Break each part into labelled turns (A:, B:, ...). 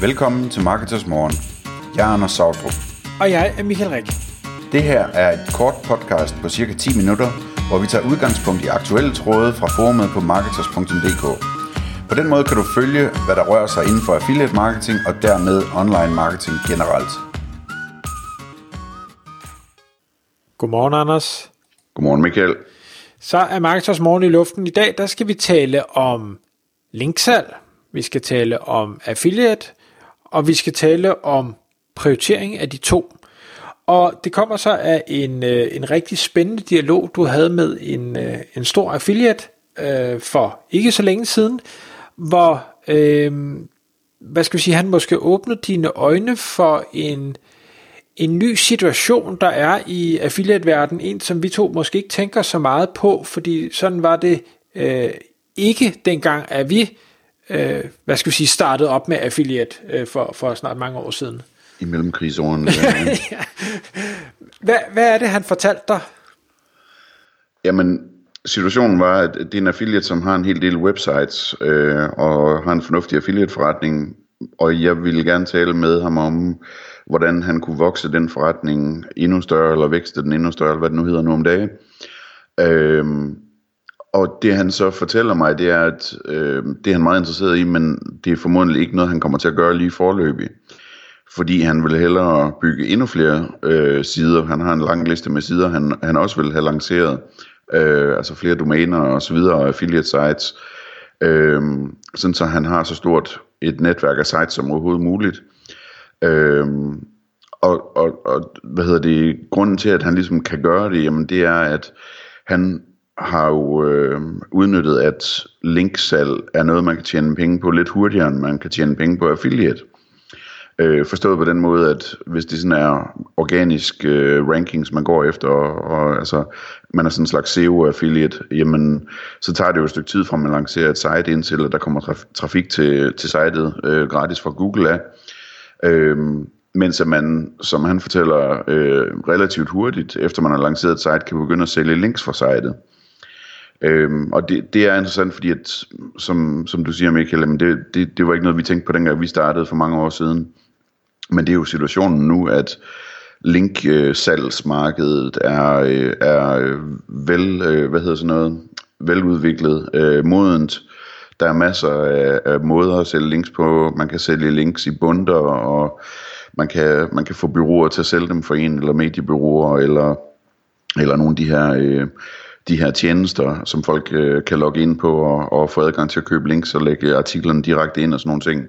A: Velkommen til Marketers Morgen. Jeg er Anders Sautrup.
B: Og jeg er Michael Rik.
A: Det her er et kort podcast på cirka 10 minutter, hvor vi tager udgangspunkt i aktuelle tråde fra forumet på marketers.dk. På den måde kan du følge, hvad der rører sig inden for affiliate marketing og dermed online marketing generelt.
B: Godmorgen, Anders.
A: Godmorgen, Michael.
B: Så er Marketers Morgen i luften. I dag der skal vi tale om linksalg, vi skal tale om affiliate, og vi skal tale om prioritering af de to. Og det kommer så af en, øh, en rigtig spændende dialog, du havde med en, øh, en stor affiliate øh, for ikke så længe siden, hvor øh, hvad skal vi sige, han måske åbnede dine øjne for en, en ny situation, der er i affiliate-verdenen, en som vi to måske ikke tænker så meget på, fordi sådan var det øh, ikke dengang, at vi øh, hvad skal vi sige, startede op med affiliate øh, for, for snart mange år siden.
A: I mellemkrigsårene.
B: ja. hvad, hvad er det, han fortalte dig?
A: Jamen, situationen var, at det er en affiliate, som har en hel del websites, øh, og har en fornuftig affiliate-forretning, og jeg ville gerne tale med ham om, hvordan han kunne vokse den forretning endnu større, eller vækste den endnu større, eller hvad det nu hedder nu om dagen. Øh, og det han så fortæller mig, det er, at øh, det er han meget interesseret i, men det er formodentlig ikke noget, han kommer til at gøre lige forløbig. Fordi han vil hellere bygge endnu flere øh, sider. Han har en lang liste med sider, han, han også vil have lanceret. Øh, altså flere domæner og så videre, affiliate sites. Øh, sådan så han har så stort et netværk af sites som overhovedet muligt. Øh, og, og, og hvad hedder det, grunden til, at han ligesom kan gøre det, jamen det er, at han har jo øh, udnyttet, at linksalg er noget, man kan tjene penge på lidt hurtigere, end man kan tjene penge på affiliate. Øh, forstået på den måde, at hvis det sådan er organisk øh, rankings, man går efter, og, og altså, man er sådan en slags SEO-affiliate, jamen, så tager det jo et stykke tid fra, at man lancerer et site, indtil at der kommer traf- trafik til, til sitet øh, gratis fra Google af. Øh, mens at man, som han fortæller, øh, relativt hurtigt, efter man har lanceret et site, kan begynde at sælge links fra sitet. Øhm, og det, det er interessant, fordi at, som, som du siger, Michael, men det, det, det var ikke noget, vi tænkte på dengang, vi startede for mange år siden. Men det er jo situationen nu, at linksalgsmarkedet er, øh, er øh, vel, øh, hvad hedder sådan noget, veludviklet, øh, modent. Der er masser af, af måder at sælge links på. Man kan sælge links i bunder, og man kan, man kan få byråer til at sælge dem for en, eller mediebyråer, eller, eller nogle af de her... Øh, de her tjenester, som folk øh, kan logge ind på og, og få adgang til at købe links og lægge artiklerne direkte ind og sådan nogle ting.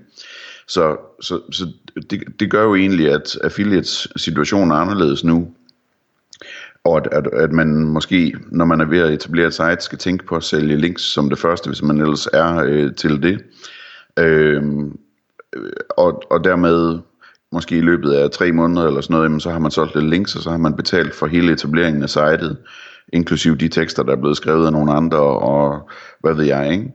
A: Så, så, så det, det gør jo egentlig, at affiliates situation er anderledes nu. Og at, at, at man måske, når man er ved at etablere et site, skal tænke på at sælge links som det første, hvis man ellers er øh, til det. Øhm, øh, og, og dermed måske i løbet af tre måneder eller sådan noget, jamen, så har man solgt lidt links, og så har man betalt for hele etableringen af sitet inklusive de tekster, der er blevet skrevet af nogle andre, og hvad ved jeg, ikke?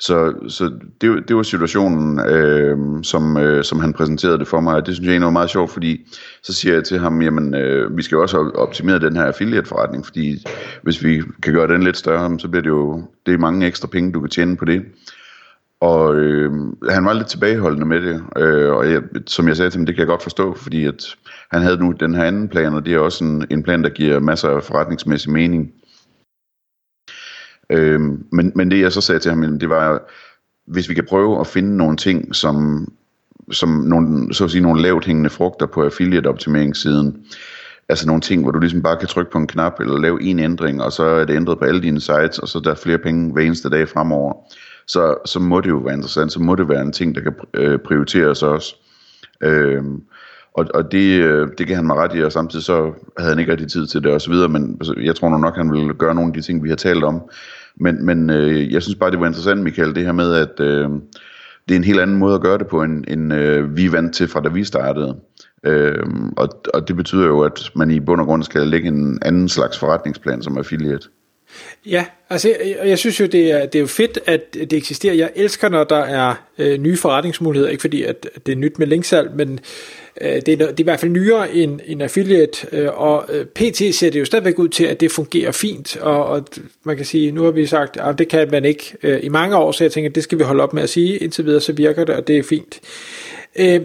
A: Så, så det, det var situationen, øh, som, øh, som han præsenterede det for mig, og det synes jeg egentlig var meget sjovt, fordi så siger jeg til ham, jamen øh, vi skal jo også optimere den her affiliate-forretning, fordi hvis vi kan gøre den lidt større, så bliver det jo, det er mange ekstra penge, du kan tjene på det. Og øh, han var lidt tilbageholdende med det, øh, og jeg, som jeg sagde til ham, det kan jeg godt forstå, fordi at han havde nu den her anden plan, og det er også en, en plan, der giver masser af forretningsmæssig mening. Øh, men, men det jeg så sagde til ham, det var, hvis vi kan prøve at finde nogle ting, som, som nogle, så at sige, nogle lavt hængende frugter på affiliate-optimeringssiden, altså nogle ting, hvor du ligesom bare kan trykke på en knap, eller lave en ændring, og så er det ændret på alle dine sites, og så er der flere penge hver eneste dag fremover så, så må det jo være interessant, så må det være en ting, der kan øh, prioriteres også. Øhm, og, og det, øh, det kan han mig ret i, og samtidig så havde han ikke rigtig tid til det og så videre, men altså, jeg tror nok, han vil gøre nogle af de ting, vi har talt om. Men, men øh, jeg synes bare, det var interessant, Michael, det her med, at øh, det er en helt anden måde at gøre det på, end, end øh, vi er vant til fra da vi startede. Øh, og, og det betyder jo, at man i bund og grund skal lægge en anden slags forretningsplan som affiliate.
B: Ja, altså jeg, jeg synes jo, det er, det er jo fedt, at det eksisterer. Jeg elsker, når der er øh, nye forretningsmuligheder, ikke fordi at det er nyt med linksalg, men øh, det, er, det er i hvert fald nyere end, end affiliate, øh, og øh, PT ser det jo stadigvæk ud til, at det fungerer fint, og, og man kan sige, nu har vi sagt, at det kan man ikke øh, i mange år, så jeg tænker, det skal vi holde op med at sige, indtil videre så virker det, og det er fint. Øh,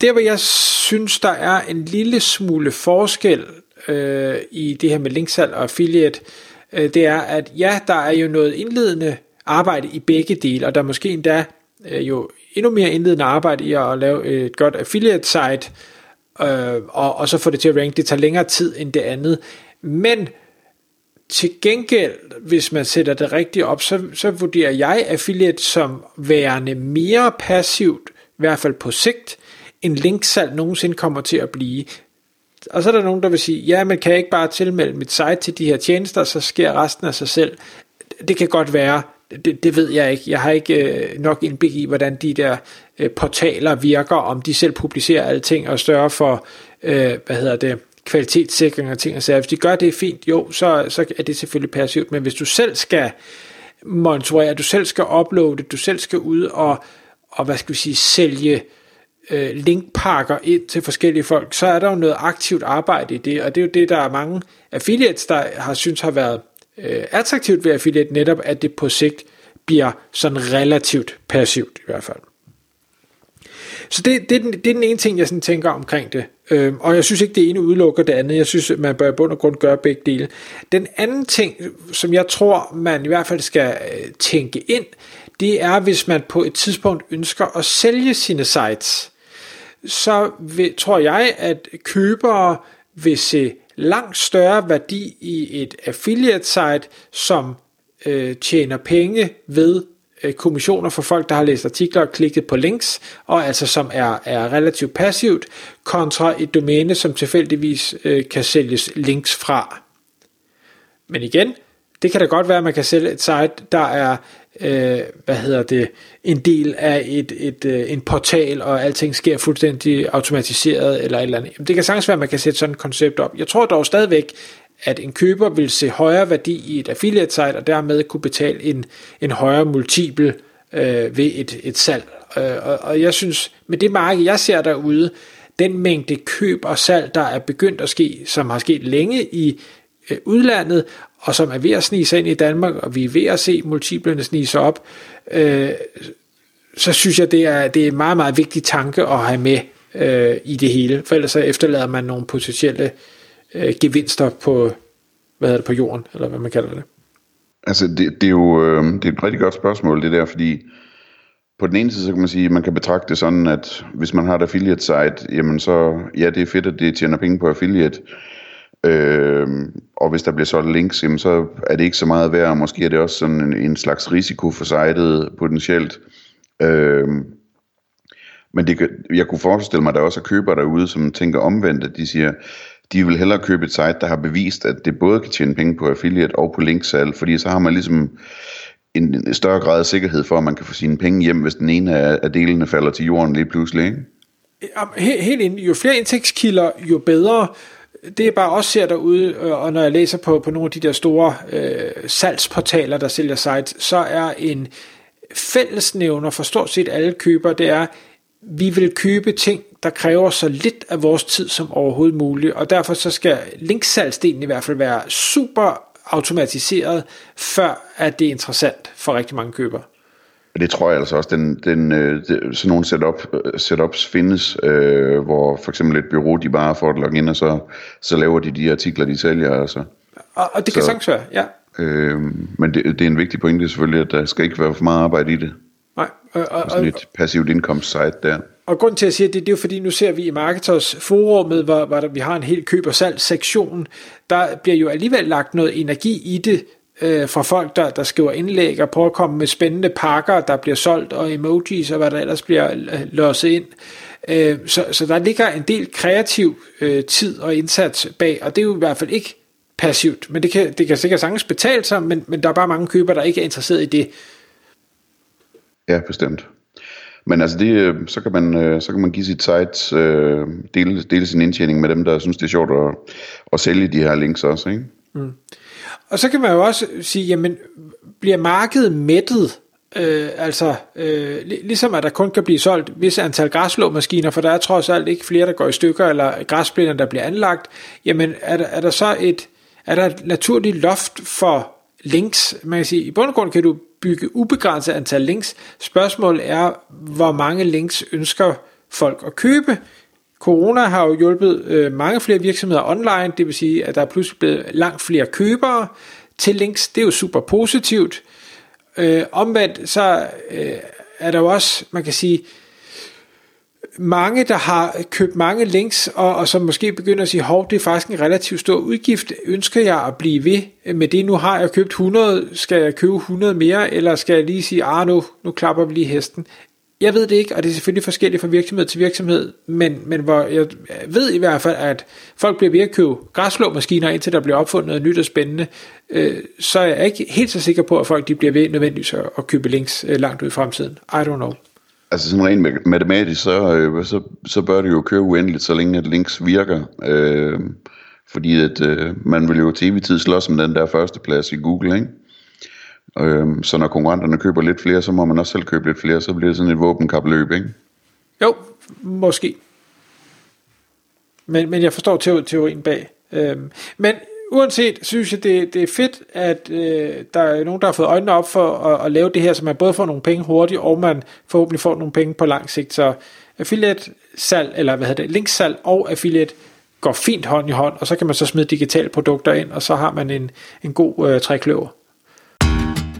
B: der hvor jeg synes, der er en lille smule forskel øh, i det her med linksalg og affiliate, øh, Øh, det er, at ja, der er jo noget indledende arbejde i begge dele, og der er måske endda øh, jo endnu mere indledende arbejde i at lave et godt affiliate site, øh, og, og så få det til at ranke. Det tager længere tid end det andet. Men til gengæld, hvis man sætter det rigtigt op, så, så vurderer jeg affiliate som værende mere passivt, i hvert fald på sigt, end linksalg nogensinde kommer til at blive. Og så er der nogen, der vil sige, ja, men kan jeg ikke bare tilmelde mit site til de her tjenester, så sker resten af sig selv. Det kan godt være, det, det ved jeg ikke. Jeg har ikke øh, nok indblik i, hvordan de der øh, portaler virker, om de selv publicerer alting og større for, øh, hvad hedder det, kvalitetssikring og ting og sager. Hvis de gør det fint, jo, så, så er det selvfølgelig passivt, men hvis du selv skal monitorere, du selv skal uploade, du selv skal ud og, og hvad skal vi sige, sælge øh, linkpakker ind til forskellige folk, så er der jo noget aktivt arbejde i det, og det er jo det, der er mange affiliates, der har synes har været øh, attraktivt ved affiliate, netop at det på sigt bliver sådan relativt passivt i hvert fald. Så det, det, er den, det er den ene ting, jeg sådan tænker omkring det. Øhm, og jeg synes ikke, det ene udelukker det andet. Jeg synes, man bør i bund og grund gøre begge dele. Den anden ting, som jeg tror, man i hvert fald skal øh, tænke ind, det er, hvis man på et tidspunkt ønsker at sælge sine sites, så vil, tror jeg, at købere vil se langt større værdi i et affiliate site, som øh, tjener penge ved øh, kommissioner for folk, der har læst artikler og klikket på links, og altså som er, er relativt passivt, kontra et domæne, som tilfældigvis øh, kan sælges links fra. Men igen, det kan da godt være, at man kan sælge et site, der er øh, hvad hedder det, en del af et, et, øh, en portal, og alting sker fuldstændig automatiseret, eller et eller andet. Det kan sagtens være, at man kan sætte sådan et koncept op. Jeg tror dog stadigvæk, at en køber vil se højere værdi i et affiliate site, og dermed kunne betale en, en højere multiple øh, ved et, et salg. Øh, og, og jeg synes, med det marked, jeg ser derude, den mængde køb og salg, der er begyndt at ske, som har sket længe i øh, udlandet, og som er ved at snige sig ind i Danmark, og vi er ved at se multiplerne snige sig op, øh, så synes jeg, det er, det er en meget, meget vigtig tanke at have med øh, i det hele, for ellers så efterlader man nogle potentielle øh, gevinster på, hvad hedder det, på jorden, eller hvad man kalder det.
A: Altså, det, det er jo øh, det er et rigtig godt spørgsmål, det der, fordi på den ene side, så kan man sige, at man kan betragte det sådan, at hvis man har et affiliate site, jamen så, ja, det er fedt, at det tjener penge på affiliate, Øh, og hvis der bliver solgt links, jamen, så er det ikke så meget værd, og måske er det også sådan en, en slags risiko for sitet potentielt. Øh, men det, jeg kunne forestille mig, at der også er købere derude, som tænker omvendt, at de siger, de vil hellere købe et site, der har bevist, at det både kan tjene penge på affiliate og på linksalg, fordi så har man ligesom en, en større grad af sikkerhed for, at man kan få sine penge hjem, hvis den ene af, af delene falder til jorden lige pludselig. Ikke?
B: Helt ind. Jo flere indtægtskilder, jo bedre det jeg bare også ser derude, øh, og når jeg læser på, på nogle af de der store øh, salgsportaler, der sælger sites, så er en fællesnævner for stort set alle købere, det er, vi vil købe ting, der kræver så lidt af vores tid som overhovedet muligt, og derfor så skal linksalgsdelen i hvert fald være super automatiseret, før at det er interessant for rigtig mange købere.
A: Det tror jeg altså også, den, den, øh, sådan nogle setup, setups findes, øh, hvor for eksempel et bureau, de bare får et login, og så, så laver de de artikler, de sælger. Altså.
B: Og, og det kan så, sagtens være, ja.
A: Øh, men det, det er en vigtig pointe selvfølgelig, at der skal ikke være for meget arbejde i det.
B: Nej.
A: Og, og, og sådan et passivt indkomstsite der.
B: Og grund til at sige det, det er jo fordi, nu ser vi i Marketers forummet, hvor, hvor der, vi har en helt køb- og salg sektion, der bliver jo alligevel lagt noget energi i det, øh, fra folk, der, der skriver indlæg og prøver at komme med spændende pakker, der bliver solgt, og emojis og hvad der ellers bliver øh, låst ind. Øh, så, så der ligger en del kreativ øh, tid og indsats bag, og det er jo i hvert fald ikke passivt, men det kan, det kan sikkert sagtens betale sig, men, men der er bare mange købere, der ikke er interesseret i det.
A: Ja, bestemt. Men altså det, øh, så kan man, øh, så kan man give sit site, øh, dele, dele sin indtjening med dem, der synes det er sjovt at, at sælge de her links også, ikke? Mm.
B: Og så kan man jo også sige, jamen, bliver markedet mættet? Øh, altså, øh, ligesom at der kun kan blive solgt vis antal græslåmaskiner, for der er trods alt ikke flere, der går i stykker, eller græsplæner, der bliver anlagt, jamen er der, er der så et, er der et naturligt loft for links? Man kan sige, i bund og grund kan du bygge ubegrænset antal links. Spørgsmålet er, hvor mange links ønsker folk at købe. Corona har jo hjulpet øh, mange flere virksomheder online, det vil sige, at der er pludselig blevet langt flere købere til links. Det er jo super positivt. Øh, omvendt så øh, er der jo også, man kan sige, mange, der har købt mange links, og, og som måske begynder at sige, hov, det er faktisk en relativt stor udgift, ønsker jeg at blive ved med det, nu har jeg købt 100, skal jeg købe 100 mere, eller skal jeg lige sige, ah, nu, nu klapper vi lige hesten. Jeg ved det ikke, og det er selvfølgelig forskelligt fra virksomhed til virksomhed, men, men hvor jeg ved i hvert fald, at folk bliver ved at købe græsslåmaskiner, indtil der bliver opfundet noget nyt og spændende, øh, så er jeg ikke helt så sikker på, at folk de bliver ved nødvendigvis at, at købe links øh, langt ud i fremtiden. I don't know.
A: Altså sådan rent matematisk, så, øh, så, så bør det jo køre uendeligt, så længe at links virker. Øh, fordi at øh, man vil jo til evig tid slås om den der første plads i Google, ikke? Øh, så når konkurrenterne køber lidt flere, så må man også selv købe lidt flere, så bliver det sådan et våbenkapløb, ikke?
B: Jo, måske. Men, men jeg forstår teorien bag. Øh, men uanset, synes jeg, det, det er fedt, at øh, der er nogen, der har fået øjnene op for at, at lave det her, så man både får nogle penge hurtigt, og man forhåbentlig får nogle penge på lang sigt. Så affiliate salg, eller hvad hedder det, linksalg og affiliate går fint hånd i hånd, og så kan man så smide digitale produkter ind, og så har man en, en god øh, trækløver.